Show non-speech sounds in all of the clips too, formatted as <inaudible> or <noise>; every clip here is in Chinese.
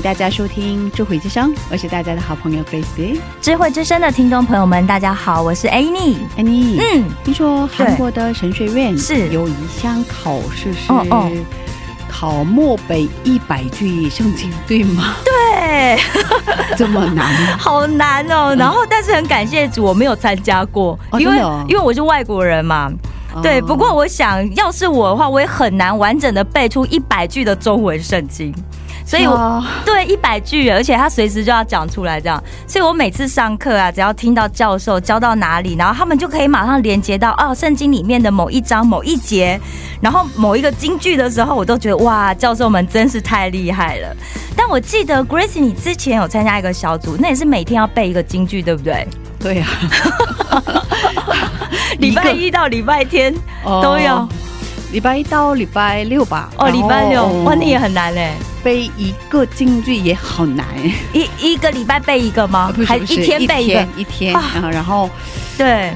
迎大家收听智慧之声，我是大家的好朋友 Grace。智慧之声的听众朋友们，大家好，我是 Annie。Annie，，嗯，听说韩国的神学院是有一项考试是考漠北一百句圣经，对吗？对，这么难？<laughs> 好难哦。然后，但是很感谢主，我没有参加过，因为哦哦因为我是外国人嘛。对，哦不过我想要是我的话，我也很难完整的背出一百句的中文圣经。所以我，哇对一百句，而且他随时就要讲出来，这样。所以我每次上课啊，只要听到教授教到哪里，然后他们就可以马上连接到哦，圣经里面的某一章某一节，然后某一个金句的时候，我都觉得哇，教授们真是太厉害了。但我记得 Grace，你之前有参加一个小组，那也是每天要背一个金句，对不对？对呀、<laughs> <laughs> 礼拜一到礼拜天哦都要。礼拜一到礼拜六吧。哦，礼拜六，哇，那也很难嘞。背一个京剧也好难，一一个礼拜背一个吗？还一天背一个？天一天，啊然后对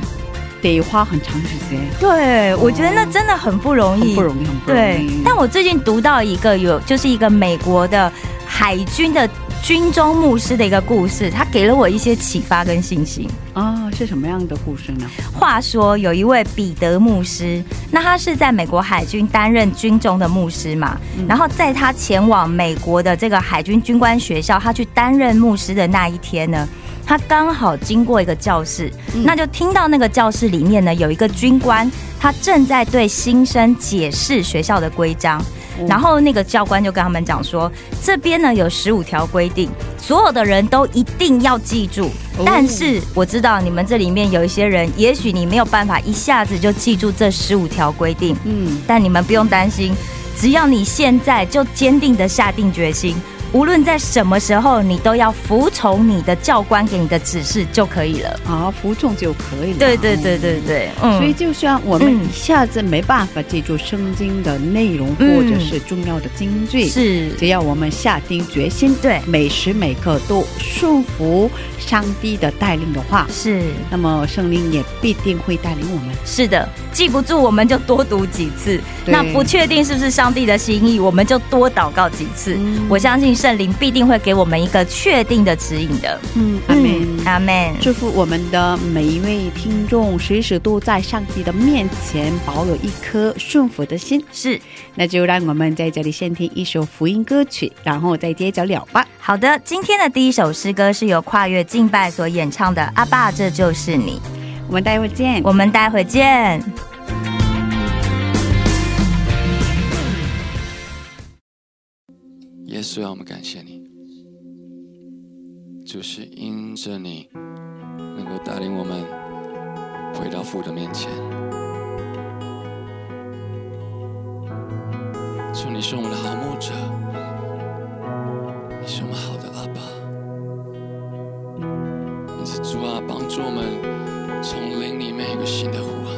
得花很长时间，对，我觉得那真的很不容易，不容易，很不容对易。，但我最近读到一个有，就是一个美国的海军的军中牧师的一个故事，他给了我一些启发跟信心。啊，是什么样的故事呢？话说有一位彼得牧师，那他是在美国海军担任军中的牧师嘛，然后在他前往美国的这个海军军官学校，他去担任牧师的那一天呢。他刚好经过一个教室，那就听到那个教室里面呢有一个军官，他正在对新生解释学校的规章。然后那个教官就跟他们讲说，这边呢有十五条规定，所有的人都一定要记住。但是我知道你们这里面有一些人，也许你没有办法一下子就记住这十五条规定，嗯，但你们不用担心，只要你现在就坚定的下定决心。无论在什么时候，你都要服从你的教官给你的指示就可以了。啊，服从就可以了。对对对对对，嗯所以，就算我们嗯一下子没办法记住圣经的内容，嗯或者是重要的经句，是只要我们下定决心，对每时每刻都顺服上帝的带领的话，是那么圣灵也必定会带领我们。是的，记不住我们就多读几次。那不确定是不是上帝的心意，我们就多祷告几次。嗯我相信圣灵必定会给我们一个确定的指引的。嗯，阿门。阿门。祝福我们的每一位听众，随时都在上帝的面前保有一颗顺服的心。是那就让我们在这里先听一首福音歌曲，然后再接着聊吧。好的，今天的第一首诗歌是由跨越敬拜所演唱的《阿爸，这就是你》。我们待会见。我们待会见。稣啊，我们感谢你，就是因着你能够带领我们回到父的面前。主，你是我们的好牧者，你是我们好的阿爸。因此，主啊，帮助我们从灵里面有个新的呼喊，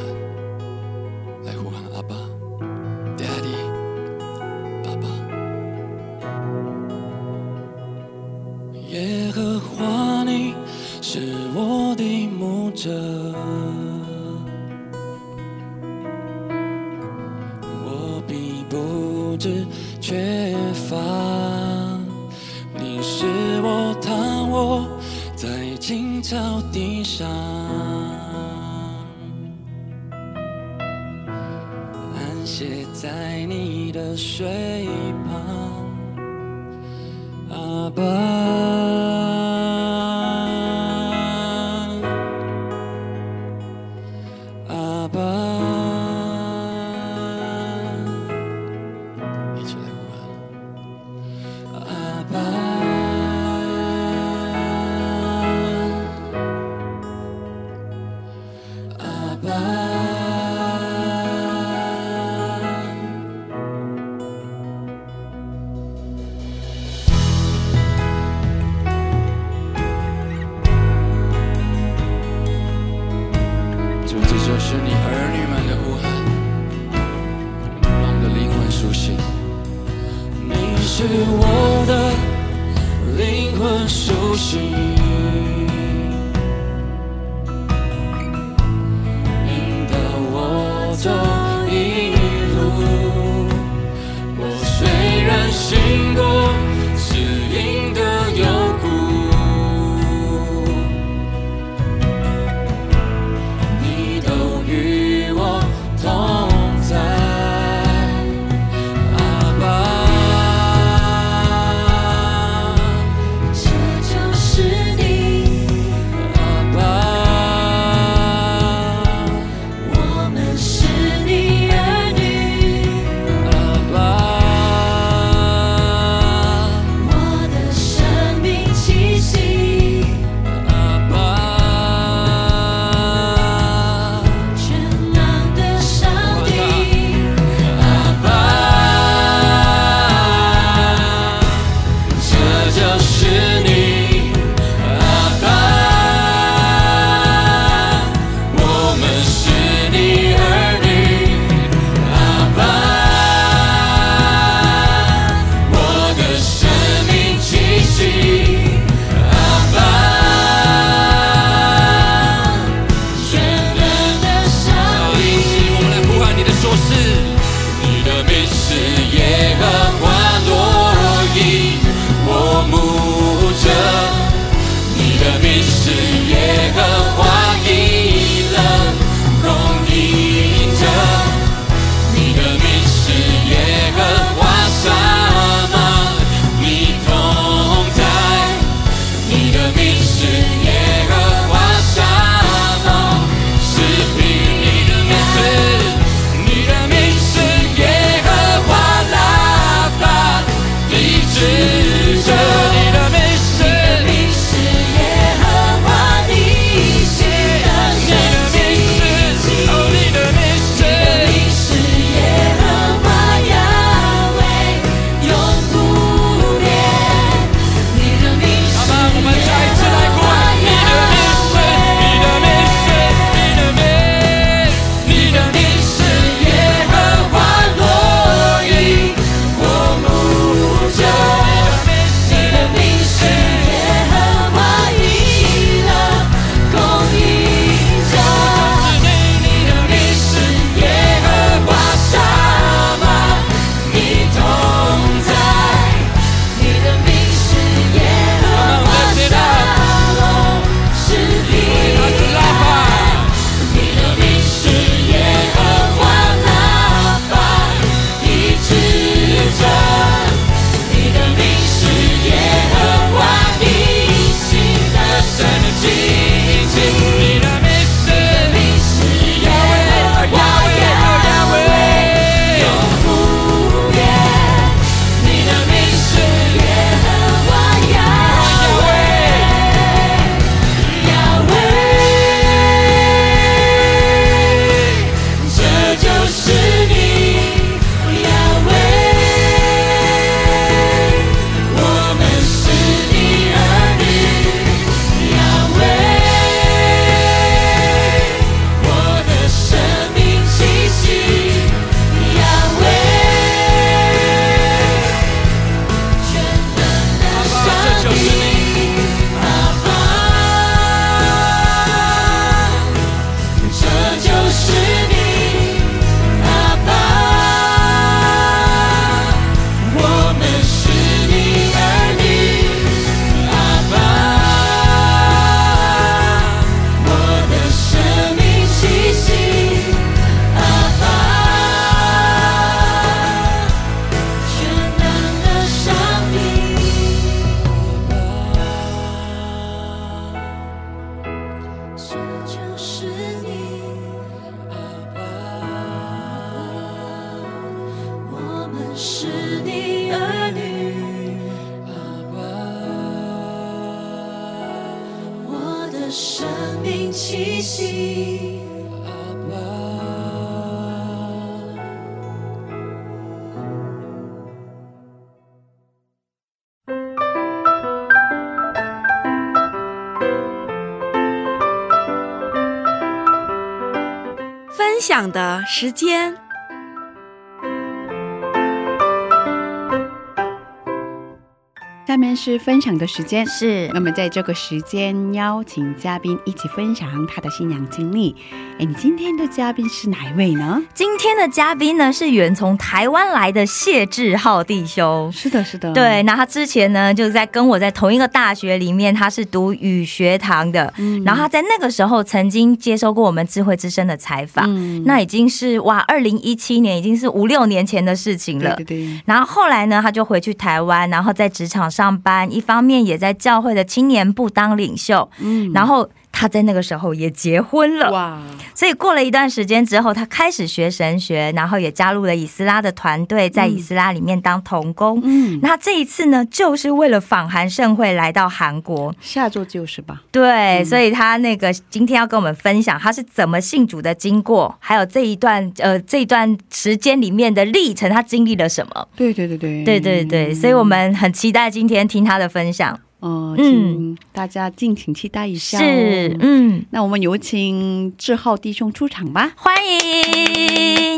是分享的时间。是那么在这个时间，邀请嘉宾一起分享他的信仰经历。哎，你今天的嘉宾是哪一位呢？今天的嘉宾呢是远从台湾来的谢志浩弟兄。是的，是的，对，那他之前呢，就是在跟我在同一个大学里面，他是读语学堂的。嗯然后他在那个时候曾经接受过我们智慧之声的采访，嗯那已经是哇，二零一七年已经是五六年前的事情了。对对对，然后后来呢，他就回去台湾，然后在职场上班，一方面也在教会的青年部当领袖，嗯。然后他在那个时候也结婚了。哇，所以过了一段时间之后，他开始学神学，然后也加入了以斯拉的团队，在以斯拉里面当童工。嗯，那这一次呢，就是为了访韩盛会来到韩国。下周就是吧？对，所以他那个今天要跟我们分享他是怎么信主的经过，还有这一段呃这一段时间里面的历程，他经历了什么？对对对对，对对对，所以我们很期待今天听他的分享。呃，嗯。请大家敬请期待一下、哦。是，嗯，那我们有请志浩弟兄出场吧。欢迎。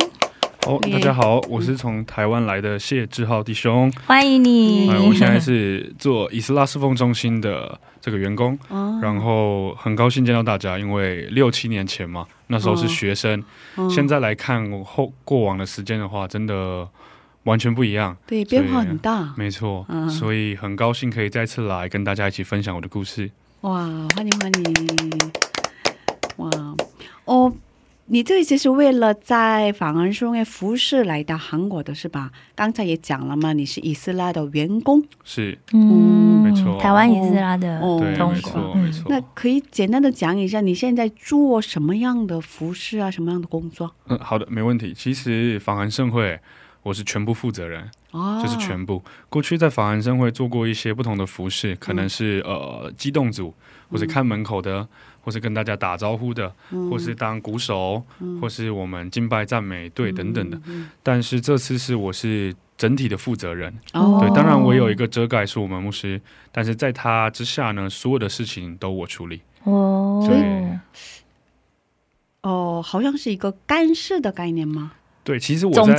好，大家好，我是从台湾来的谢志浩弟兄，欢迎你。哎，我现在是做以斯拉侍奉中心的这个员工，哦，然后很高兴见到大家，因为六七年前嘛，那时候是学生，嗯现在来看我后过往的时间的话，真的完全不一样，对变化很大。没错，嗯所以很高兴可以再次来跟大家一起分享我的故事。哇，欢迎欢迎！哇，哦，你这次是为了在访安中业服饰来到韩国的是吧？刚才也讲了嘛，你是以斯拉的员工，是，嗯没错台湾以斯拉的哦对，没错，嗯没错。那可以简单的讲一下你现在做什么样的服饰啊，什么样的工作？嗯，好的，没问题。其实访韩盛会，我是全部负责人，哦，就是全部。过去在法兰生会做过一些不同的服饰，可能是、呃机动组，或是看门口的，或是跟大家打招呼的，或是当鼓手，或是我们敬拜赞美队等等的。但是这次是我是整体的负责人，哦，对，当然我有一个遮盖是我们牧师，但是在他之下呢，所有的事情都我处理。哦，对哦，好像是一个干事的概念吗？对，其实我在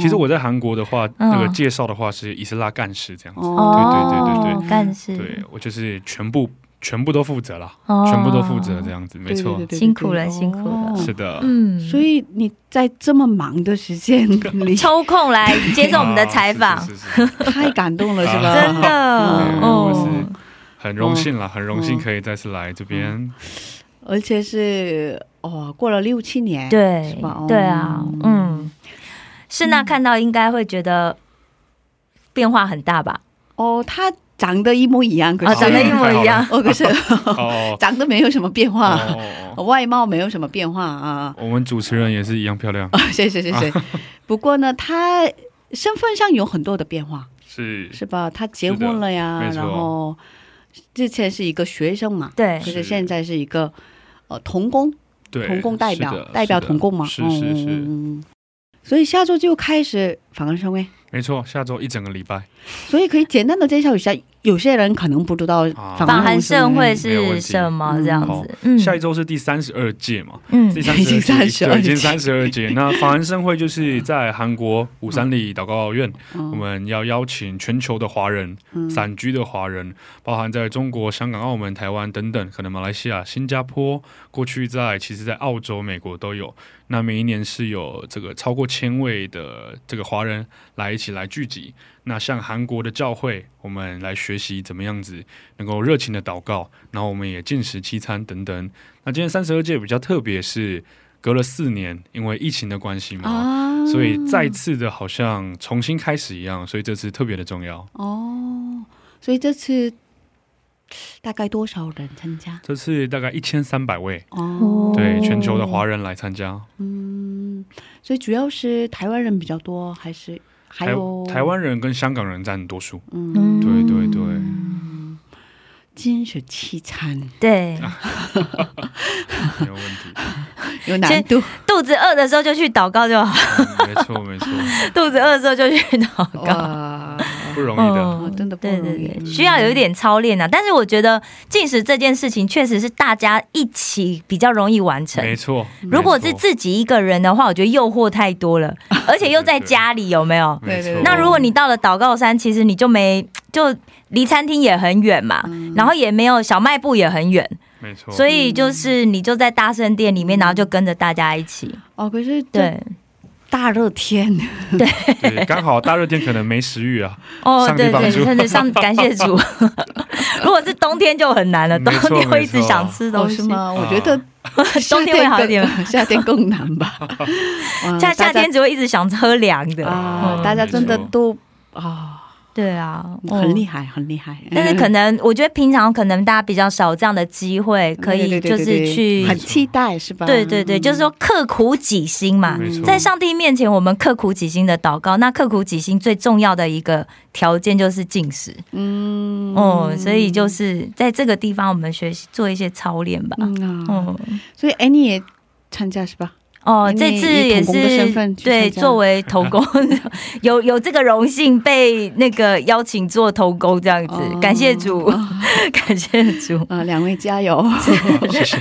其实我在韩国的话，嗯。那个介绍的话是伊斯拉干事这样子。哦对对对对哦干事，对我就是全部全部都负责了，哦。全部都负责这样子，没错。对对，对对辛苦了辛苦了。哦。是的。嗯，所以你在这么忙的时间里，<laughs> 抽空来 <laughs> 接受我们的采访。啊，是是是是。<laughs> 太感动了，是吧？真的。对我是哦，很荣幸了，很荣幸哦。可以再次来这边。而且是哦，过了六七年，对是吧？哦。对啊，嗯，是那看到应该会觉得变化很大吧？哦，他长得一模一样，可啊，是、长得一模一样，哦，可是哦 <laughs> 长得没有什么变化，外貌没有什么变化啊。我们主持人也是一样漂亮，谢谢谢谢。<laughs> 不过呢，他身份上有很多的变化，是。是吧？他结婚了呀，然后之前是一个学生嘛，对。可是是。现在是一个呃童工，对，童工代表代表是的童工嘛，是是是，嗯所以下周就开始访问生威，没错，下周一整个礼拜，所以可以简单的介绍一下，有些人可能不知道啊。访访韩盛会是什么？这样子，嗯。下一周是第三十二届嘛，嗯。第三已经十二届，32对，已经三十二届。<laughs> 那法韩盛会就是在韩国五三里祷告院，嗯。我们要邀请全球的华人、嗯。散居的华人，包含在中国、香港、澳门、台湾等等，可能马来西亚、新加坡，过去在其实在澳洲、美国都有。那每一年是有这个超过千位的这个华人来一起来聚集。那像韩国的教会，我们来学习怎么样子能够热情的祷告，然后我们也进食七餐等等。那今天三十二届比较特别，是隔了四年，因为疫情的关系嘛，啊，所以再次的好像重新开始一样，所以这次特别的重要。哦，所以这次大概多少人参加？这次大概一千三百位，哦，对全球的华人来参加。嗯，所以主要是台湾人比较多，还是还台有台湾人跟香港人占多数。嗯，对对对，金水七餐，对，没 <laughs> 有问题。<laughs> 有难度。肚子饿的时候就去祷告就好，嗯没错没错，<laughs> 肚子饿的时候就去祷告。哇，不容易的。哦真的不容易对对，需要有一点操练啊。但是我觉得进食这件事情确实是大家一起比较容易完成。没错，如果是自己一个人的话，我觉得诱惑太多了，<laughs> 而且又在家里，有没有？没错对对对那如果你到了祷告山，其实你就没就离餐厅也很远嘛，然后也没有小卖部也很远，没错。所以就是你就在大圣殿里面，然后就跟着大家一起。哦，可是对，大热天，对，刚好大热天可能没食欲啊。哦，对对，真的上感谢主。<laughs> 如果是冬天就很难了，冬天会一直想吃哦东西。是吗？我觉得 <laughs> 冬天会好一点夏天更夏天更难吧？哇 <laughs> 夏夏天只会一直想喝凉的大家真的都啊，对啊，害。很厉害，很厉害。但是可能我觉得平常可能大家比较少有这样的机会，可以就是对对对去很期待是吧？对对对，嗯就是说刻苦己心嘛在上帝面前我们刻苦己心的祷告，那刻苦己心最重要的一个条件就是进食。嗯哦，所以就是在这个地方我们学习做一些操练吧。嗯啊，嗯，所以哎，你也参加是吧？哦，你这次也是对，作为头工 <laughs> 有有这个荣幸被那个邀请做头工这样子，哦感谢主，<laughs> 感谢主。啊，两位加油！<laughs> 谢谢。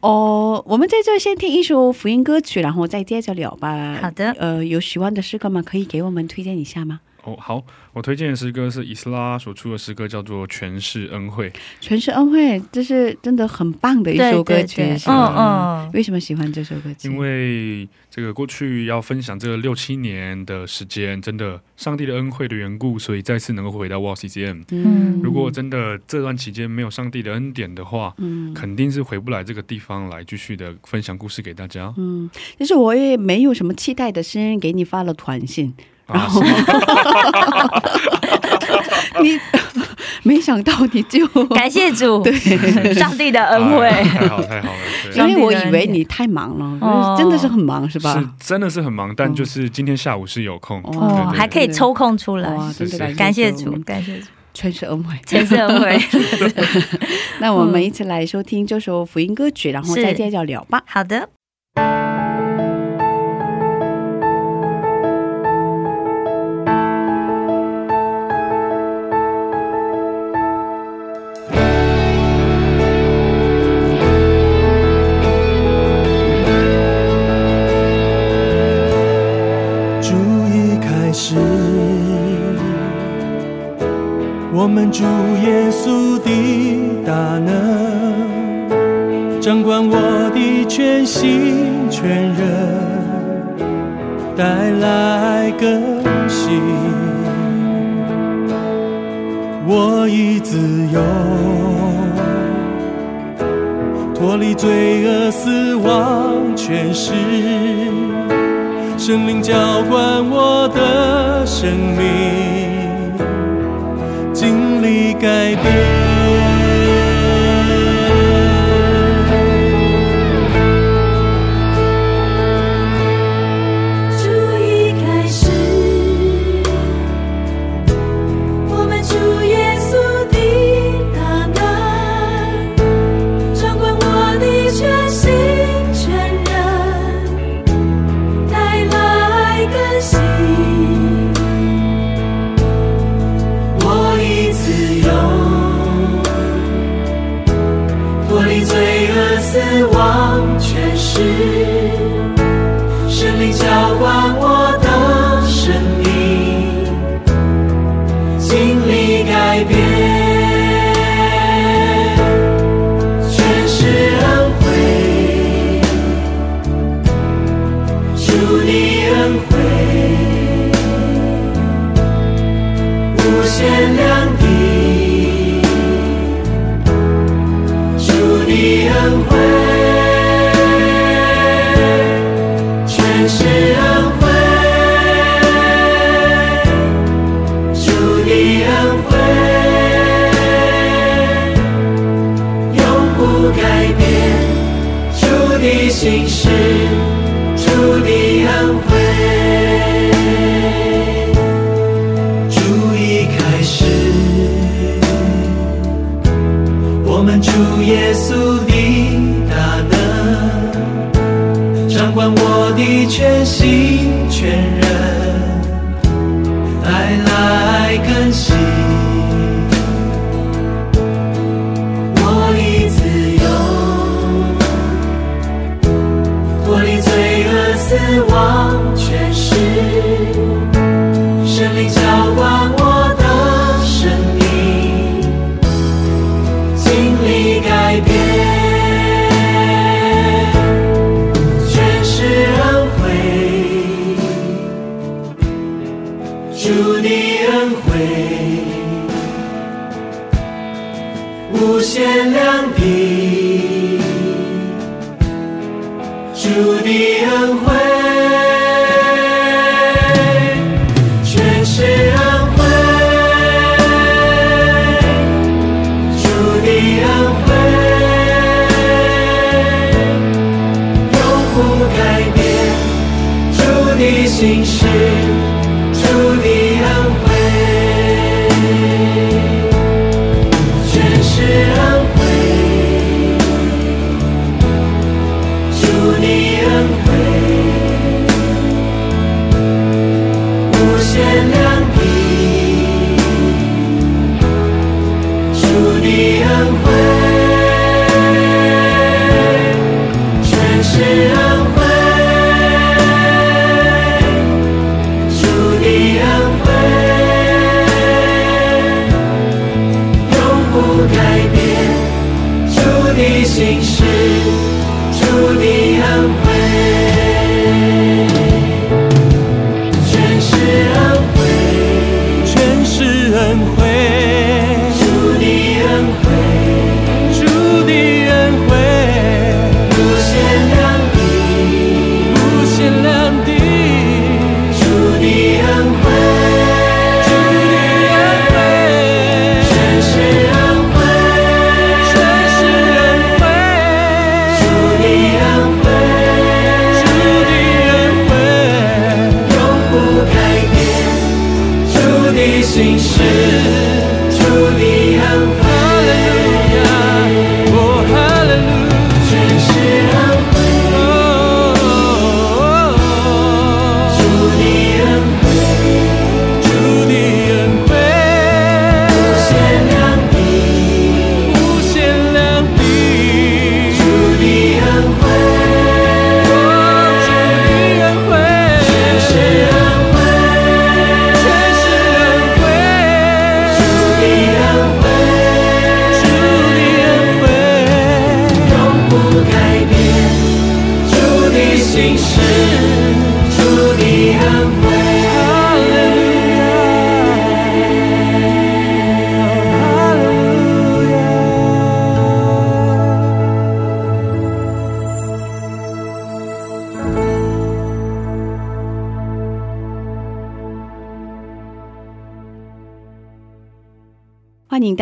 哦，我们在这先听一首福音歌曲，然后再接着聊吧。好的呃，有喜欢的诗歌吗？可以给我们推荐一下吗？哦，好，我推荐的诗歌是伊斯拉所出的诗歌，叫做《全是恩惠》。全是恩惠，这是真的很棒的一首歌曲，嗯嗯，为什么喜欢这首歌曲？因为这个过去要分享这六七年的时间，真的上帝的恩惠的缘故，所以再次能够回到 w a CCM。嗯如果真的这段期间没有上帝的恩典的话，嗯肯定是回不来这个地方来继续的分享故事给大家。嗯，其实我也没有什么期待的，是给你发了短信，啊，是吗 <laughs> 你 <laughs> 没想到你就 <laughs> 感谢主，对，上帝的恩惠。哎太好太好了，对因为我以为你太忙了，哦真的是很忙是吧？是真的是很忙，但就是今天下午是有空，哦还可以抽空出来，哇，真的感谢主，感谢主，全是恩惠。全是恩惠。那我们一起来收听这首福音歌曲，然后再接着聊吧。好的，们主耶稣的大能，掌管我的全心全人，带来更新。我已自由，脱离罪恶、死亡、权势。圣灵浇灌我的生命，经历改变。无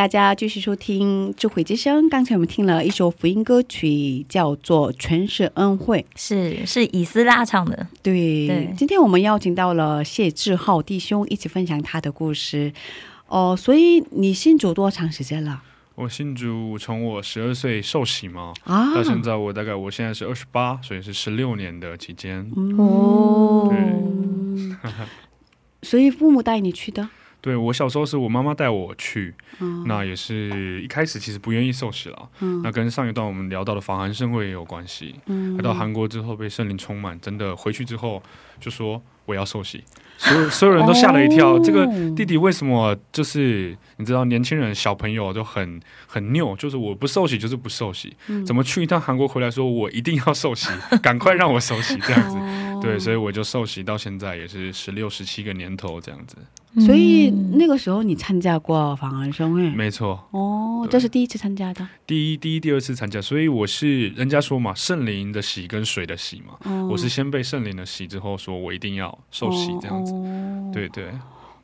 大家继续收听智慧之声。刚才我们听了一首福音歌曲，叫做《全是恩惠》。是是以斯拉唱的，对，对今天我们邀请到了谢志浩弟兄一起分享他的故事。哦，所以你信主多长时间了？我信主从我十二岁受洗嘛，啊到现在我大概我现在是二十八，所以是十六年的期间。哦对 <laughs> <laughs> 所以父母带你去的。对我小时候是我妈妈带我去，嗯。那也是一开始其实不愿意受洗了，嗯。那跟上一段我们聊到的防寒盛会也有关系。嗯。来到韩国之后被圣灵充满，真的回去之后就说我要受洗，所有所有人都吓了一跳。哦这个弟弟为什么就是你知道年轻人小朋友都很很拗，就是我不受洗就是不受洗，嗯怎么去一趟韩国回来说我一定要受洗，<laughs> 赶快让我受洗这样子。哦对，所以我就受洗到现在也是十六、十七个年头这样子，所以嗯那个时候你参加过访安生会？没错。哦，这是第一次参加的。第一、第一、第二次参加，所以我是人家说嘛，圣灵的洗跟水的洗嘛，哦我是先被圣灵的洗之后，说我一定要受洗这样子。哦对对，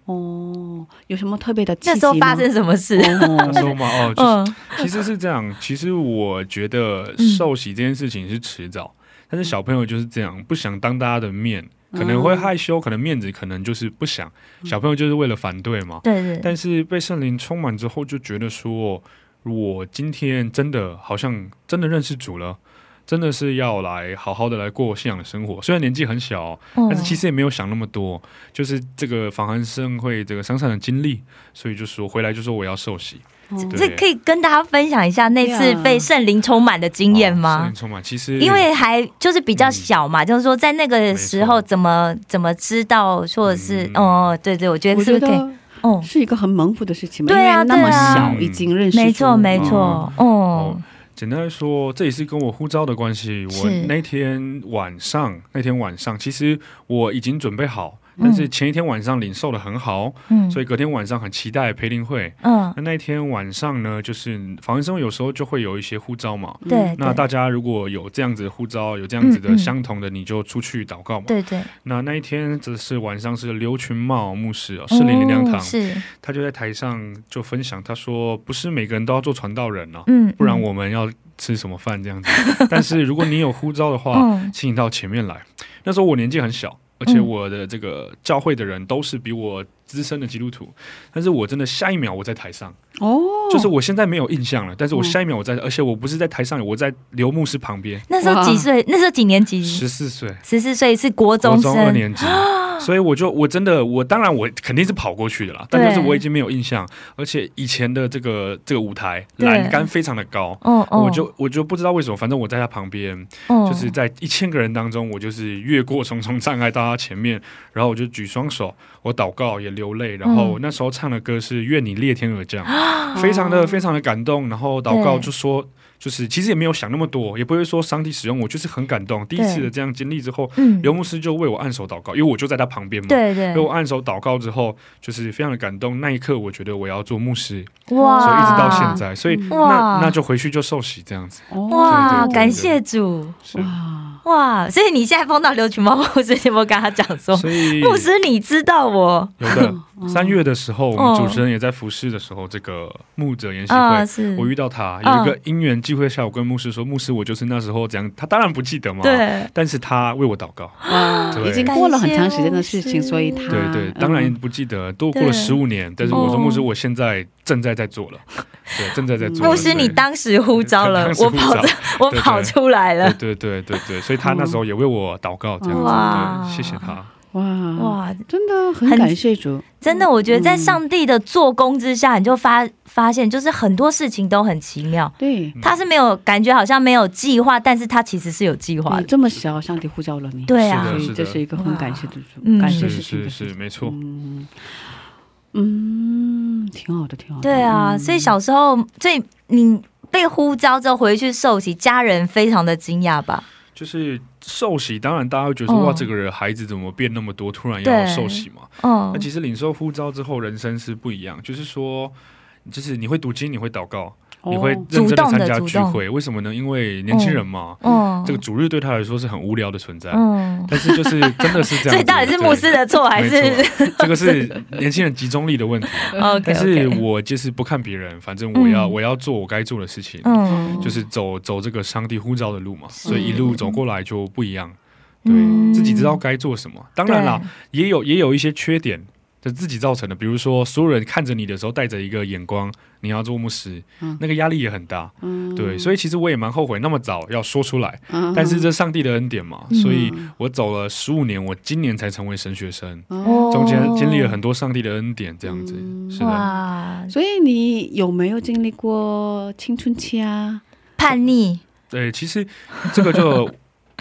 哦，有什么特别的？那时候发生什么事？哦 <laughs> 那时候嘛，哦，就是、嗯其实是这样。其实我觉得受洗这件事情是迟早，但是小朋友就是这样，不想当大家的面，可能会害羞，可能面子，可能就是不想。小朋友就是为了反对嘛。对对，但是被圣灵充满之后，就觉得说，我今天真的好像真的认识主了。真的是要来好好的来过信仰的生活，虽然年纪很小，嗯。但是其实也没有想那么多，就是这个访韩盛会这个商场的经历，所以就说回来就说我要受洗，哦。这可以跟大家分享一下那次被圣灵充满的经验吗？圣吗灵？充满，其实因为还就是比较小嘛，就是说在那个时候怎么怎么知道，或者是嗯。哦，对对，我觉得是不是可以？哦，是一个很蒙福的事情嘛，对啊那么小已经认识主，没错没嗯。错，哦，简单来说，这也是跟我护照的关系。我那天晚上，那天晚上，其实我已经准备好但是前一天晚上领受的很好，嗯所以隔天晚上很期待培灵会。嗯，那那一天晚上呢，就是防疫生有时候就会有一些呼召嘛。对，对那大家如果有这样子的呼召，有这样子的相同的，你就出去祷告嘛。对对，那那一天则是晚上是刘群茂牧师哦，士林灵粮堂，哦是，他就在台上就分享，他说不是每个人都要做传道人哦，嗯，不然嗯我们要吃什么饭这样子。但是如果你有呼召的话，<laughs> 嗯请你到前面来。那时候我年纪很小，而且嗯。我的这个教会的人都是比我资深的基督徒，但是我真的下一秒我在台上，哦，就是我现在没有印象了，但是我嗯。下一秒我在，而且我不是在台上，我在刘牧师旁边，那时候几岁？那时候几年级？十四岁。十四岁是国中国中二，年级，<gasps> 所以我就我真的我当然我肯定是跑过去的啦，但就是我已经没有印象，而且以前的这个这个舞台栏杆非常的高，哦哦，我就我就不知道为什么，反正我在他旁边，哦。就是在一千个人当中，我就是越过重重障碍到他前面，然后我就举双手，我祷告也流泪，然后嗯。那时候唱的歌是《愿你裂天而降》，<gasps> 非常的非常的感动，然后祷告就说。就是其实也没有想那么多，也不会说上帝使用我，就是很感动。第一次的这样经历之后，嗯，刘牧师就为我按手祷告，因为我就在他旁边嘛。对对为，我按手祷告之后，就是非常的感动。那一刻，我觉得我要做牧师，哇，所以一直到现，在，所以那那就回去就受洗这样子。哦哇，对对对感谢主，哇，哇，所以你现在碰到刘群茂牧师，你有没有跟他讲说，牧师你知道我，有的 <laughs> 三月的时候，我哦们主持人也在服侍的时候，这个牧者研习啊，会。是，我遇到他嗯有一个因缘机会下，我跟牧师说：“牧师，我就是那时候这样。”他当然不记得嘛，，对，但是他为我祷告。哇，已经过了很长时间的事情，所以他对对，嗯当然不记得，都过了十五年。但是我说，哦牧师，我现在正在在做了，<laughs> 对，正在在做了。牧师你当时呼召了我跑着，我跑出来了，对对对对对，所以他那时候也为我祷告，这样子，对，谢谢他。哇哇，真的很很感谢主，真的，我觉得在上帝的做工之下，你就发发现，就是很多事情都很奇妙。对。他是没有感觉，好像没有计划，但是他其实是有计划的。你这么小，上帝呼召了你，对啊。所以这是一个很感谢的主，嗯。感谢是事情的是是，没错。嗯。嗯，挺好的，挺好的。对啊，嗯所以小时候，所以你被呼召之后回去受洗，家人非常的惊讶吧？就是受洗，当然大家会觉得说，嗯哇，这个人孩子怎么变那么多，突然要受洗嘛？嗯那，其实领受呼召之后，人生是不一样，就是说。就是你会读经，你会祷告，你会哦认真的参加聚会。为什么呢？因为年轻人嘛，嗯，这个主日对他来说是很无聊的存在。嗯，但是就是真的是这样子，所以到底是牧师的错还是这个是年轻人集中力的问题。<laughs> 但是我就是不看别人，反正我要、我要做我该做的事情，嗯，就是走走这个上帝呼召的路嘛。所以一路走过来就不一样，对、嗯自己知道该做什么。当然啦，也有也有一些缺点。就自己造成的，比如说所有人看着你的时候带着一个眼光，你要做牧师，嗯那个压力也很大，嗯。对，所以其实我也蛮后悔那么早要说出来，嗯但是这上帝的恩典嘛，嗯。所以我走了十五年，我今年才成为神学生，哦。中间经历了很多上帝的恩典，这样子，嗯是的，哇，所以你有没有经历过青春期啊？叛逆，对，其实这个就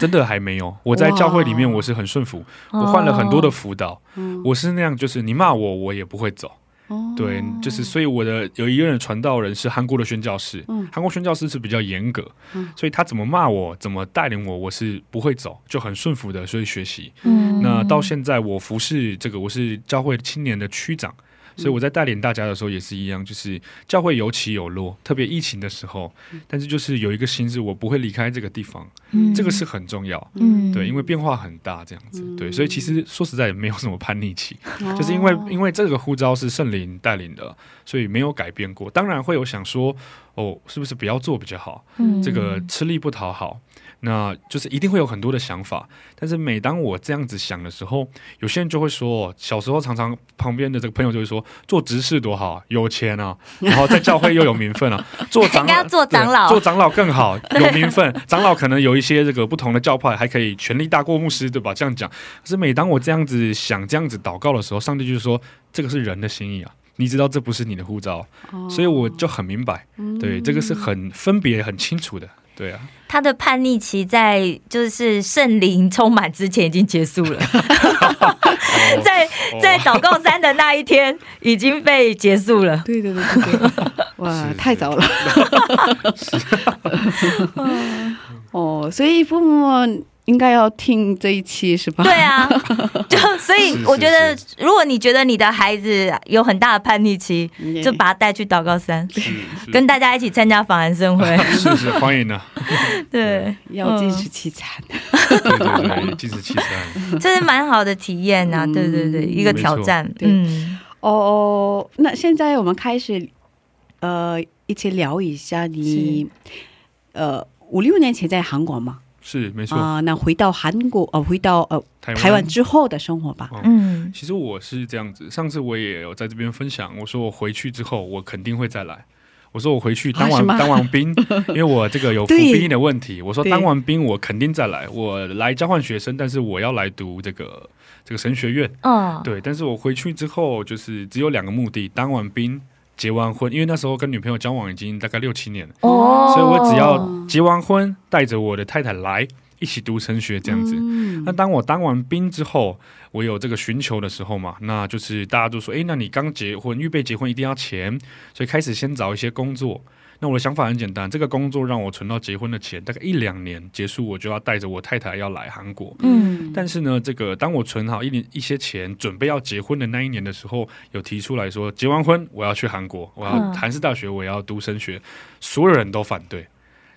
真的还没有。我在教会里面我是很顺服，我换了很多的辅导，嗯我是那样，就是你骂我，我也不会走。哦对，就是所以我的有一个人传道人是韩国的宣教师，嗯韩国宣教师是比较严格，嗯所以他怎么骂我，怎么带领我，我是不会走，就很顺服的，所以学习。嗯那到现在我服侍这个，我是教会青年的区长。所以我在带领大家的时候也是一样，就是教会有起有落，特别疫情的时候，但是就是有一个心是我不会离开这个地方，嗯。这个是很重要。嗯。对，因为变化很大，这样子，对，所以其实说实在也没有什么叛逆期，哦。就是因为因为这个呼召是圣灵带领的，所以没有改变过。当然会有想说，哦，是不是不要做比较好？嗯。这个吃力不讨好，那就是一定会有很多的想法。但是每当我这样子想的时候，有些人就会说，小时候常常旁边的这个朋友就会说，做执事多好，有钱啊，<laughs> 然后在教会又有名分啊，<laughs> 做长应该要做长老做长老更好，有名分。<laughs> 长老可能有一些这个不同的教派，还可以权力大过牧师，对吧？这样讲。可是每当我这样子想、这样子祷告的时候，上帝就是说，这个是人的心意啊。你知道这不是你的护照，哦所以我就很明白，对，这个是很分别、很清楚的，对啊。他的叛逆期在就是圣灵充满之前已经结束了，<laughs> 在在祷告山的那一天已经被结束了。对对对对对，哇，太早了。<laughs> <laughs> 哦，所以父母应该要听这一期是吧？对啊，<laughs> 就所以我觉得，如果你觉得你的孩子有很大的叛逆期，嗯，就把他带去祷告山，跟大家一起参加访韩盛会。是是欢迎呢，对，要进食凄惨。对对对，进食七三，<laughs> 这是蛮好的体验呐、嗯。对对对，一个挑战。对嗯，哦，那现在我们开始，呃，一起聊一下你，呃，五六年前在韩国嘛，是没错。啊、那回到韩国，呃，回到呃台台湾之后的生活吧。嗯，其实我是这样子，上次我也有在这边分享，我说我回去之后，我肯定会再来。我说我回去当完、啊当完兵，<laughs> 因为我这个有服兵役的问题。我说当完兵我肯定再来，我来交换学生，但是我要来读这个这个神学院。哦，对，但是我回去之后就是只有两个目的：当完兵、结完婚。因为那时候跟女朋友交往已经大概六七年了，哦，所以我只要结完婚，带着我的太太来一起读成学这样子。嗯那当我当完兵之后，我有这个寻求的时候嘛，那就是大家都说，诶，那你刚结婚，预备结婚一定要钱，所以开始先找一些工作。那我的想法很简单，这个工作让我存到结婚的钱，大概一两年结束，我就要带着我太太要来韩国。嗯但是呢，这个当我存好一年一些钱，准备要结婚的那一年的时候，有提出来说，结完婚我要去韩国，我要嗯韩式大学，我要读升学，所有人都反对。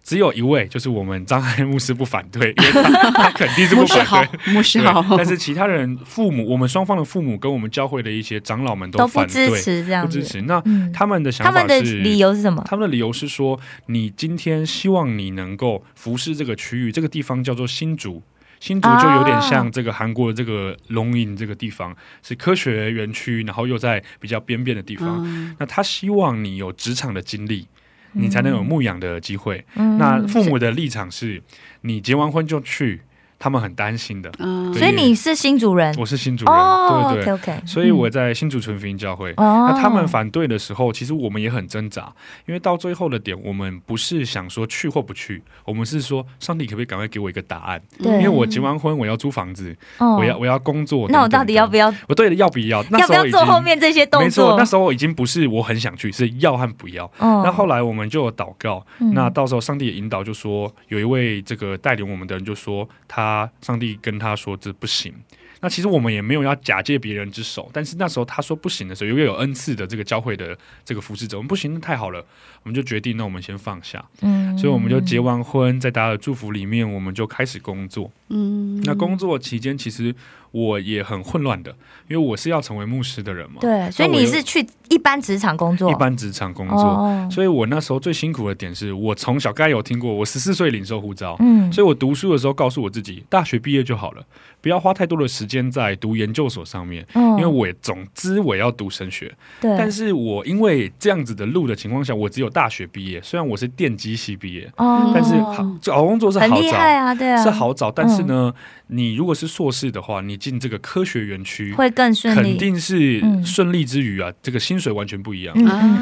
只有一位，就是我们张翰牧师不反对，<laughs> 因为他他肯定是不反对。，牧师好，但是其他人父母，我们双方的父母跟我们教会的一些长老们都不反对，支持这样。不支持。那嗯，他们的想他们的法是，理由是什么？他们的理由是说，你今天希望你能够服侍这个区域，这个地方叫做新竹。新竹就有点像这个韩国的这个龙隐这个地方，是科学园区，然后又在比较边边的地方。嗯那他希望你有职场的经历，你才能有牧养的机会。嗯那父母的立场是，你结完婚就去，他们很担心的。嗯所以你是新主人我是新主人，哦对对对。OK，所以我在新竹纯福音教会，哦那他们反对的时候，其实我们也很挣扎，因为到最后的点，我们不是想说去或不去，我们是说上帝可不可以赶快给我一个答案？对，因为我结完婚，我要租房子，哦我要我要工作，那我到底要不要？要我对的要不要？那要不要时候已经做后面这些动没错，作？那时候已经不是我很想去，是要和不要。哦那后来我们就有祷告，嗯那到时候上帝也引导，就说有一位这个带领我们的人就说他上帝跟他说这不行。那其实我们也没有要假借别人之手，但是那时候他说不行的时候，因为有恩赐的这个教会的这个服侍者，我们不行，那太好了，我们就决定，那我们先放下，嗯所以我们就结完婚，在大家的祝福里面，我们就开始工作。嗯那工作期间，其实我也很混乱的，因为我是要成为牧师的人嘛，对，所以你是去一般职场工作，一般职场工作，哦，所以我那时候最辛苦的点是我从小刚才有听过，我十四岁领受护照，嗯，所以我读书的时候告诉我自己，大学毕业就好了，不要花太多的时间在读研究所上面，嗯。因为我也总之我要读神学，对，但是我因为这样子的路的情况下，我只有大学毕业，虽然我是电机系毕业，哦，但是好找工作是很好找。厉害啊，对啊，是好找，但是呢，你如果是硕士的话，你进这个科学园区，会更顺利，肯定是嗯。顺利之余啊，这个薪水完全不一样。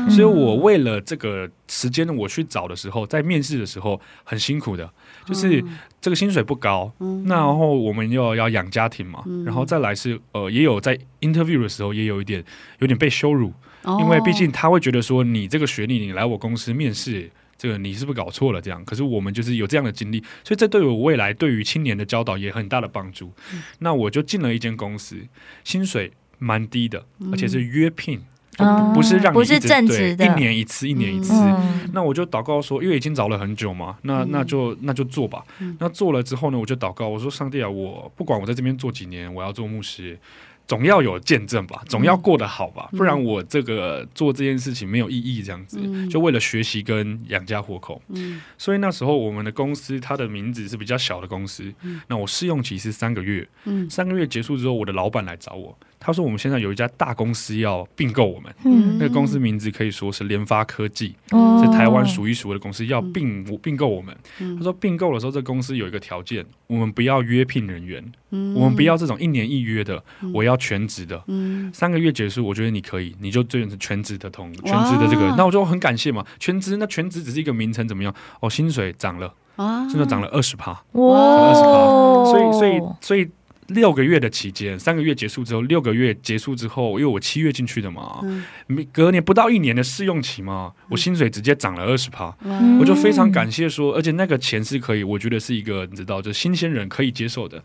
所以我为了这个时间，我去找的时候，在面试的时候很辛苦的，就是这个薪水不高，那然后我们又要养家庭嘛，然后再来是呃，也有在 interview 的时候也有一点有点被羞辱，哦。因为毕竟他会觉得说你这个学历，你来我公司面试。这个你是不是搞错了？这样，可是我们就是有这样的经历，所以这对我未来对于青年的教导也很大的帮助。那我就进了一间公司，薪水蛮低的，而且是约聘，不是让你不是正职的一年一次，一年一次。嗯那我就祷告说，因为已经找了很久嘛，那那就那就做吧。那做了之后呢，我就祷告，我说上帝啊，我不管我在这边做几年，我要做牧师。总要有见证吧，总要过得好吧，不然我这个做这件事情没有意义。这样子，就为了学习跟养家糊口。所以那时候我们的公司它的名字是比较小的公司，那我试用期是三个月，三个月结束之后，我的老板来找我，他说我们现在有一家大公司要并购我们，嗯那个公司名字可以说是联发科技，哦是台湾数一数二的公司，要并并购我们。他说并购的时候，这公司有一个条件，我们不要约聘人员，我们不要这种一年一约的，我要全职的。三个月结束，我觉得你可以，你就这成全职的同全职的这个，那我就很感谢嘛。全职那全职只是一个名称，怎么样？哦，薪水涨了，啊薪水涨了二十趴。哇二十趴，所以所以所以六个月的期间，三个月结束之后，六个月结束之后，因为我七月进去的嘛，嗯隔年不到一年的试用期嘛，我薪水直接涨了二十趴，嗯我就非常感谢说，而且那个钱是可以，我觉得是一个你知道，就新鲜人可以接受的。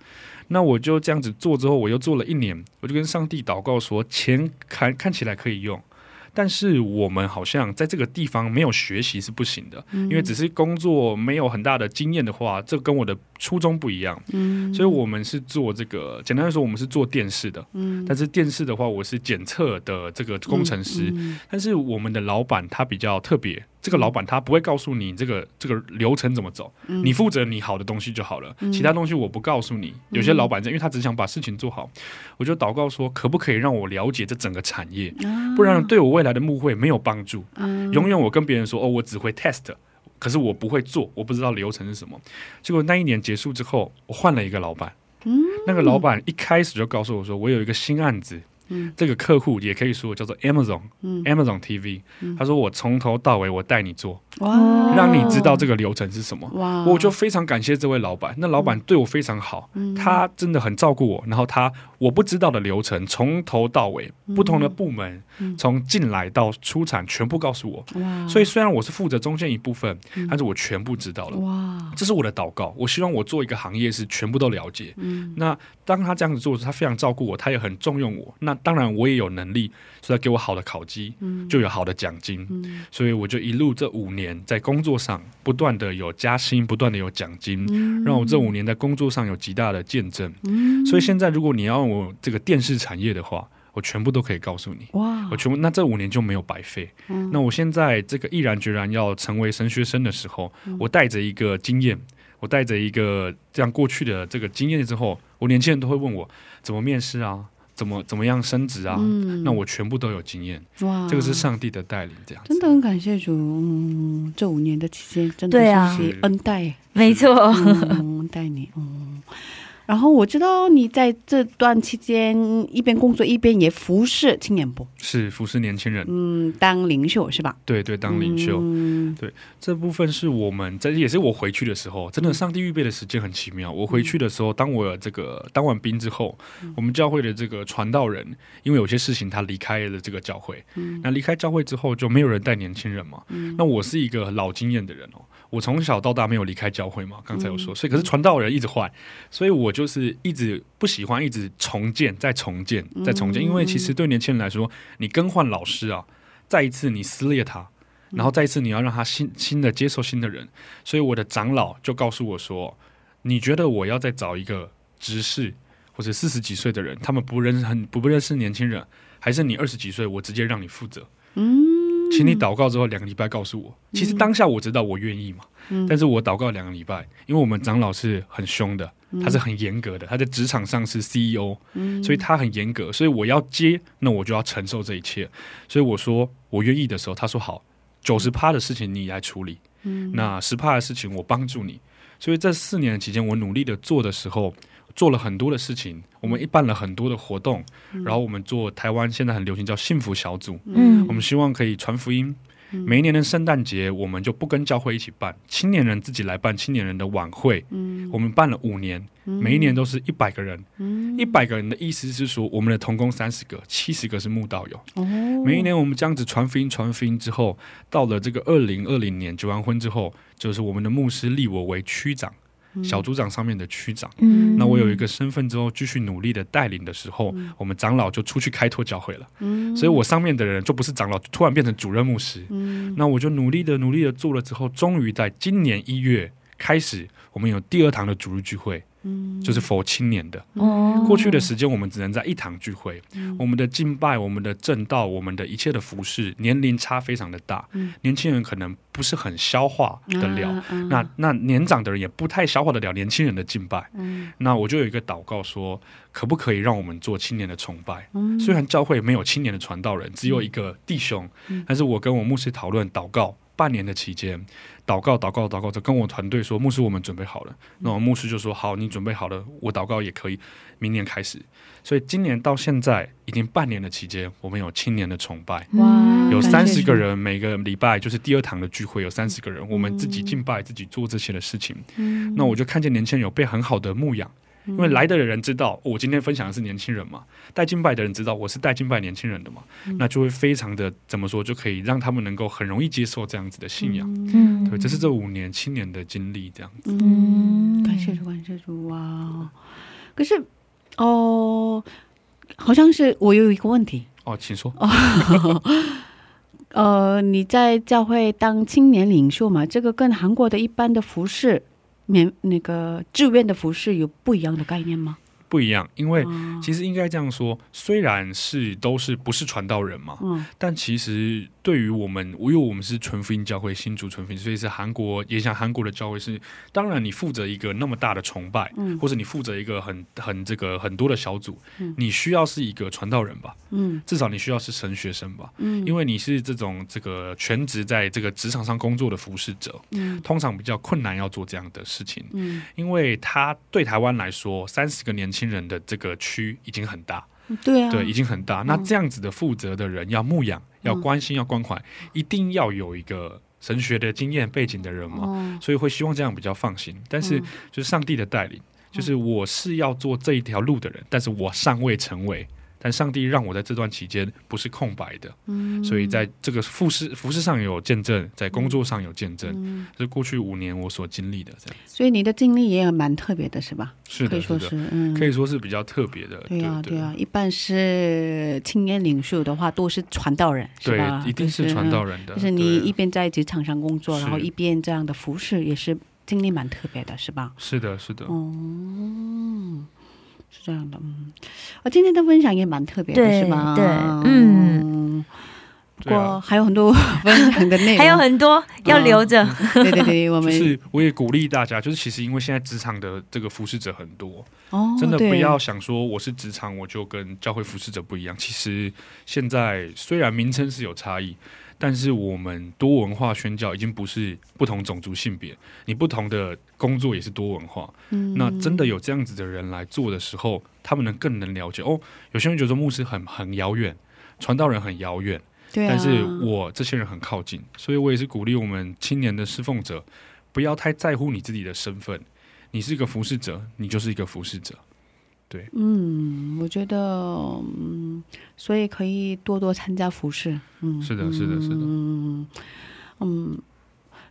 那我就这样子做之后，我又做了一年，我就跟上帝祷告说，钱看看起来可以用。但是我们好像在这个地方没有学习是不行的，因为只是工作没有很大的经验的话，这跟我的初衷不一样。所以我们是做这个，简单来说，我们是做电视的。但是电视的话，我是检测的这个工程师。但是我们的老板他比较特别，这个老板他不会告诉你这个这个流程怎么走，你负责你好的东西就好了，其他东西我不告诉你。有些老板这样因为他只想把事情做好，我就祷告说，可不可以让我了解这整个产业，不然对我未来的牧会没有帮助。永远我跟别人说，哦，我只会 test。可是我不会做，我不知道流程是什么。结果那一年结束之后，我换了一个老板。那个老板一开始就告诉我说，我有一个新案子。这个客户也可以说叫做 Amazon，Amazon TV。他说我从头到尾我带你做，哇让你知道这个流程是什么。哇我就非常感谢这位老板，那老板对我非常好，他真的很照顾我。然后他我不知道的流程，从头到尾不同的部门，从进来到出产全部告诉我。哇所以虽然我是负责中间一部分，但是我全部知道了。哇这是我的祷告，我希望我做一个行业是全部都了解。那当他这样子做，他非常照顾我，他也很重用我。那当然我也有能力，所以他给我好的考绩，就有好的奖金。所以我就一路这五年在工作上不断的有加薪，不断的有奖金，让我这五年在工作上有极大的见证。所以现在如果你要我这个电视产业的话，我全部都可以告诉你。哇我全部那这五年就没有白费。那我现在这个毅然决然要成为神学生的时候，我带着一个经验，我带着一个这样过去的这个经验之后，我年轻人都会问我怎么面试啊，怎么怎么样升职啊，那我全部都有经验。哇。这个是上帝的带领，这样子。真的很感谢主，嗯，这五年的期间真的对啊。是恩待，没错，嗯，恩待你，嗯。然后我知道你在这段期间一边工作一边也服侍青年部，是服侍年轻人，嗯，当领袖是吧？对对，当领袖。嗯对这部分是我们在，也是我回去的时候，真的上帝预备的时间很奇妙。我回去的时候，当我这个当完兵之后，我们教会的这个传道人，因为有些事情他离开了这个教会，嗯那离开教会之后就没有人带年轻人嘛。那我是一个老经验的人哦，我从小到大没有离开教会嘛，刚才有说，所以可是传道人一直换，所以我就是一直不喜欢一直重建，再重建，再重建，因为其实对年轻人来说，你更换老师啊，再一次你撕裂他。然后再一次你要让他新新的接受新的人，所以我的长老就告诉我说：“你觉得我要再找一个执事或者四十几岁的人，他们不认识很不不认识年轻人，还是你二十几岁，我直接让你负责？嗯，请你祷告之后两个礼拜告诉我。其实当下我知道我愿意嘛，但是我祷告两个礼拜，因为我们长老是很凶的，他是很严格的，他在职场上是 CEO，所以他很严格，所以我要接，那我就要承受这一切。所以我说我愿意的时候，他说好。”九十趴的事情你来处理，嗯，那十趴的事情我帮助你。所以这四年期间，我努力的做的时候，做了很多的事情。我们一办了很多的活动，然后我们做台湾现在很流行叫幸福小组，嗯我们希望可以传福音。每一年的圣诞节，我们就不跟教会一起办，青年人自己来办青年人的晚会。嗯我们办了五年，每一年都是一百个人。一百个人的意思是说，我们的童工三十个，七十个是慕道友。每一年我们这样子传福音、传福音之后，到了这个二零二零年结完婚之后，就是我们的牧师立我为区长，小组长上面的区长。嗯那我有一个身份之后，继续努力的带领的时候，我们长老就出去开拓教会了。所以我上面的人就不是长老，突然变成主任牧师。那我就努力的努力的做了之后，终于在今年一月开始，我们有第二堂的主日聚会，就是佛青年的。哦。过去的时间，我们只能在一堂聚会，我们的敬拜、我们的正道、我们的一切的服饰，年龄差非常的大，年轻人可能不是很消化得了，啊啊那那年长的人也不太消化得了年轻人的敬拜。那我就有一个祷告说，可不可以让我们做青年的崇拜？虽然教会没有青年的传道人，只有一个弟兄，但是我跟我牧师讨论祷告。半年的期间，祷告、祷告、祷告，就跟我团队说，牧师，我们准备好了。那我牧师就说，好，你准备好了，我祷告也可以，明年开始。所以今年到现在已经半年的期间，我们有青年的崇拜，哇，有三十个，人，每个礼拜就是第二堂的聚会，有三十个人，我们自己敬拜，自己做这些的事情。那我就看见年轻人有被很好的牧养，因为来的人知道、哦我今天分享的是年轻人嘛，带敬拜的人知道我是带敬拜年轻人的嘛，那就会非常的怎么说，就可以让他们能够很容易接受这样子的信仰。嗯对，这是这五年青年的经历，这样子。嗯感谢主，感谢主哇！可是哦，好像是我有一个问题，哦，请说。<laughs> 呃，你在教会当青年领袖嘛，这个跟韩国的一般的服饰免那个志愿的服饰有不一样的概念吗？不一样，因为哦其实应该这样说，虽然是都是不是传道人嘛，嗯。但其实对于我们，因为我们是纯福音教会，新竹纯福音，所以是韩国，也像韩国的教会是，当然你负责一个那么大的崇拜，嗯。或者你负责一个很很这个很多的小组，嗯。你需要是一个传道人吧，嗯。至少你需要是神学生吧，嗯。因为你是这种这个全职在这个职场上工作的服侍者，嗯。通常比较困难要做这样的事情，嗯，因为他对台湾来说，三十个年轻人的这个区已经很大，对啊，对，已经很大。那这样子的负责的人要牧养、要关心、要关怀，一定要有一个神学的经验背景的人嘛，哦，所以会希望这样比较放心。但是就是上帝的带领，就是我是要做这一条路的人，但是我尚未成为。但上帝让我在这段期间不是空白的，嗯所以在这个服饰服饰上有见证，在工作上有见证，是过去五年我所经历的。这样所以你的经历也蛮特别的，是吧？是的，可以说是嗯，可以说是比较特别的。对啊，对啊，一般是青年领袖的话，都是传道人？对，一定是传道人的。就是你一边在职场上工作，然后一边这样的服饰，也是经历蛮特别的，是吧？是的，是的，哦，是这样的，嗯，我今天的分享也蛮特别的，是吧？对嗯。不过对啊，还有很多分享的内容，<laughs> 还有很多要留着。对对对，<laughs> 我们就是我也鼓励大家，就是其实因为现在职场的这个服侍者很多，哦，真的不要想说我是职场我就跟教会服侍者不一样。其实现在虽然名称是有差异，但是我们多文化宣教已经不是不同种族性别，你不同的工作也是多文化。嗯那真的有这样子的人来做的时候，他们能更能了解哦。有些人觉得说牧师很很遥远，传道人很遥远。对啊，但是我这些人很靠近，所以我也是鼓励我们青年的侍奉者，不要太在乎你自己的身份。你是一个服侍者，你就是一个服侍者。嗯，我觉得嗯，所以可以多多参加服饰，嗯，是的是的是的嗯嗯，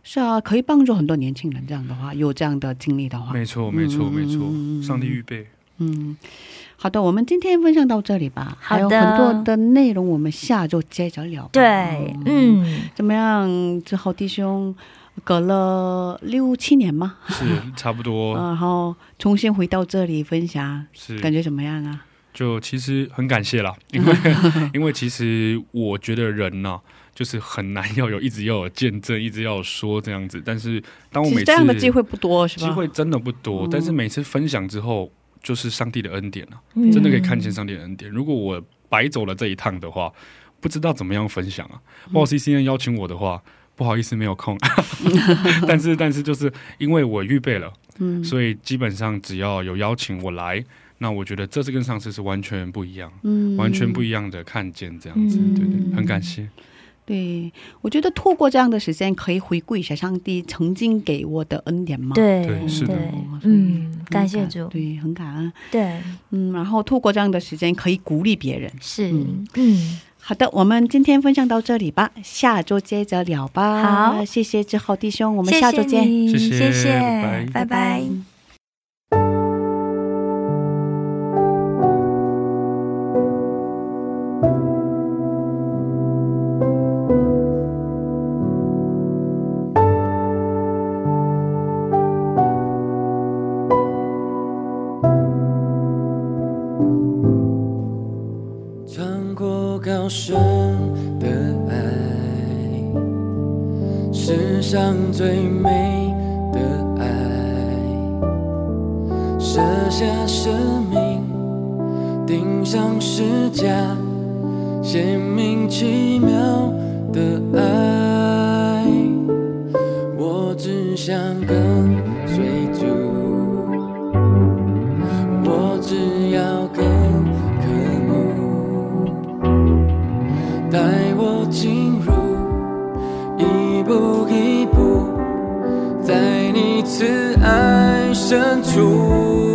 是啊，可以帮助很多年轻人。这样的话，有这样的经历的话，没错，没错，嗯没错嗯嗯。上帝预备。嗯，好的，我们今天分享到这里吧。还有很多的内容，我们下周接着聊吧。对，嗯，怎么样？之后弟兄隔了六七年吗？是差不多，<laughs> 然后重新回到这里分享，是感觉怎么样啊？就其实很感谢啦，<laughs> 因为因为其实我觉得人呢、就是很难要有一直要有见证，一直要有说这样子。但是当我每次这样的机会不多，是吧？机会真的不多，嗯但是每次分享之后，就是上帝的恩典啊，嗯真的可以看见上帝的恩典。如果我白走了这一趟的话，不知道怎么样分享啊。报 C C N 邀请我的话，不好意思没有空，<laughs> 但是但是就是因为我预备了，嗯。所以基本上只要有邀请我来，那我觉得这次跟上次是完全不一样，嗯。完全不一样的看见这样子，嗯。对对，很感谢。对，我觉得透过这样的时间，可以回顾一下上帝曾经给我的恩典嘛。对对是的。嗯，感谢主，对，很感恩。对，嗯，然后透过这样的时间，可以鼓励别人。是。嗯，嗯，好的，我们今天分享到这里吧，下周接着聊吧。好谢谢志浩弟兄，我们下周见。谢谢谢谢谢，拜拜拜拜。最深处。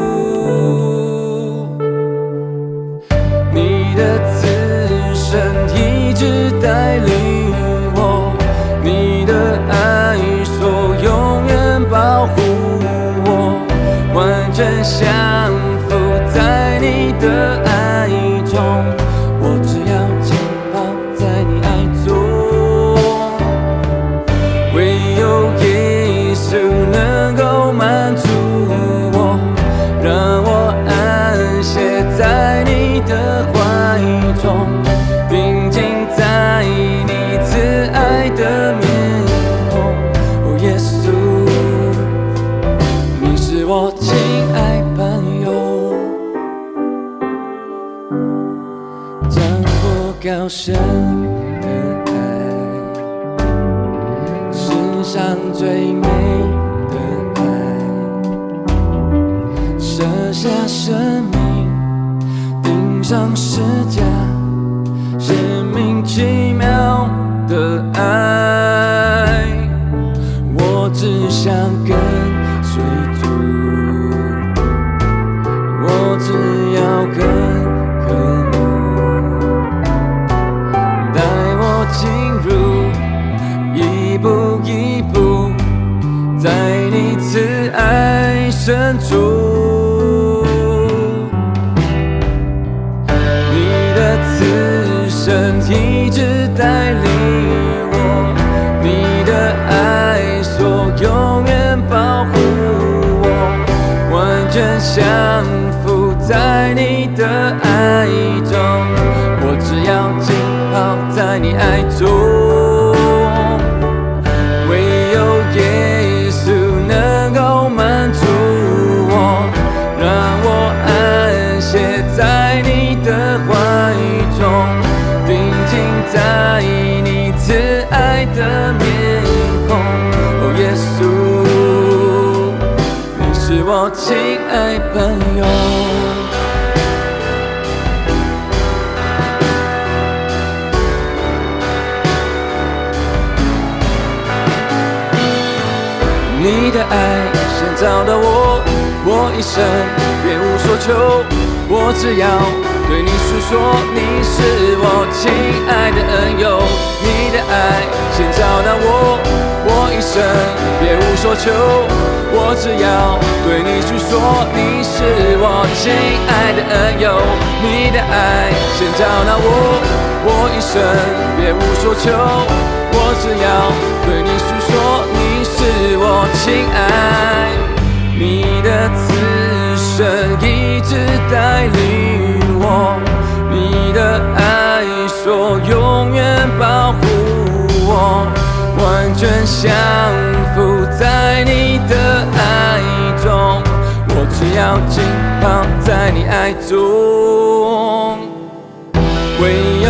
爱的面孔。哦，耶稣，你是我亲爱朋友。你的爱先找到我，我一生别无所求，我只要对你诉说，你是我亲爱的恩友。的爱先找到我，我一生别无所求，我只要对你诉说，你是我亲爱的恩友。你的爱先找到我，我一生别无所求，我只要对你诉说，你是我亲爱，你的慈神一直带领我，你的爱所永远保护我，完全降服在你的爱中，我只要浸泡在你爱中。唯有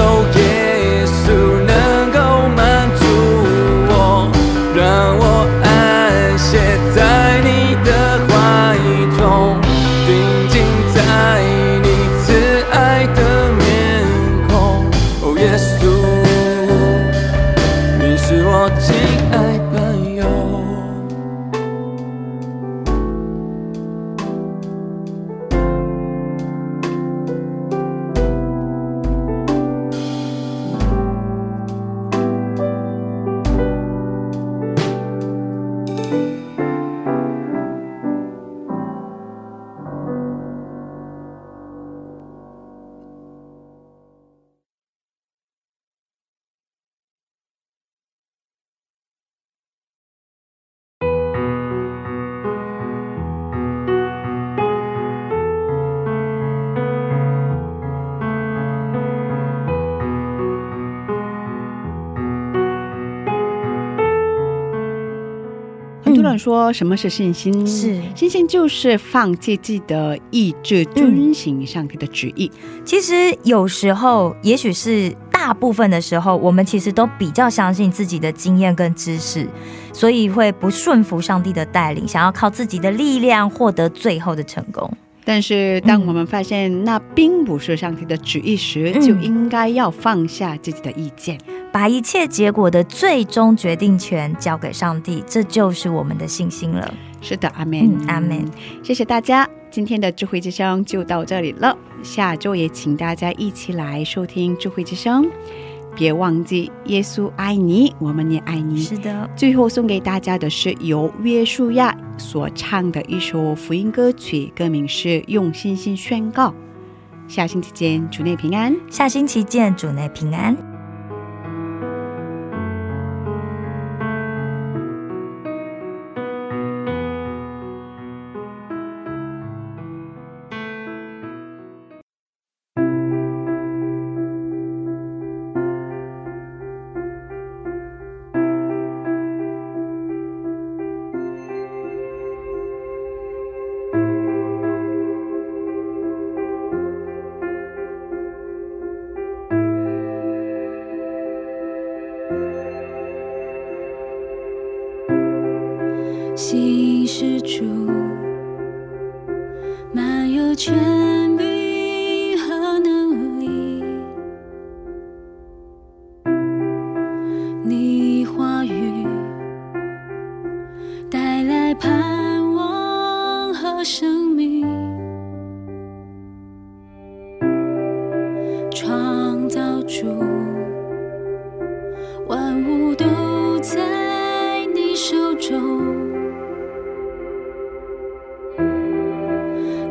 说什么是信心？是信心就是放弃自己的意志，遵行上帝的旨意。其实有时候，也许是大部分的时候，我们其实都比较相信自己的经验跟知识，所以会不顺服上帝的带领，想要靠自己的力量获得最后的成功。但是，当我们发现那并不是上帝的旨意时，嗯就应该要放下自己的意见。把一切结果的最终决定权交给上帝，这就是我们的信心了。是的，阿门、嗯，阿门。谢谢大家，今天的智慧之声就到这里了。下周也请大家一起来收听智慧之声，别忘记耶稣爱你，我们也爱你。是的，最后送给大家的是由约书亚所唱的一首福音歌曲，歌名是《用信心宣告》。下星期见，主内平安。下星期见，主内平安。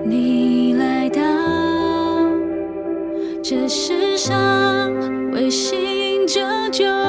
你来到这世上，为心拯救。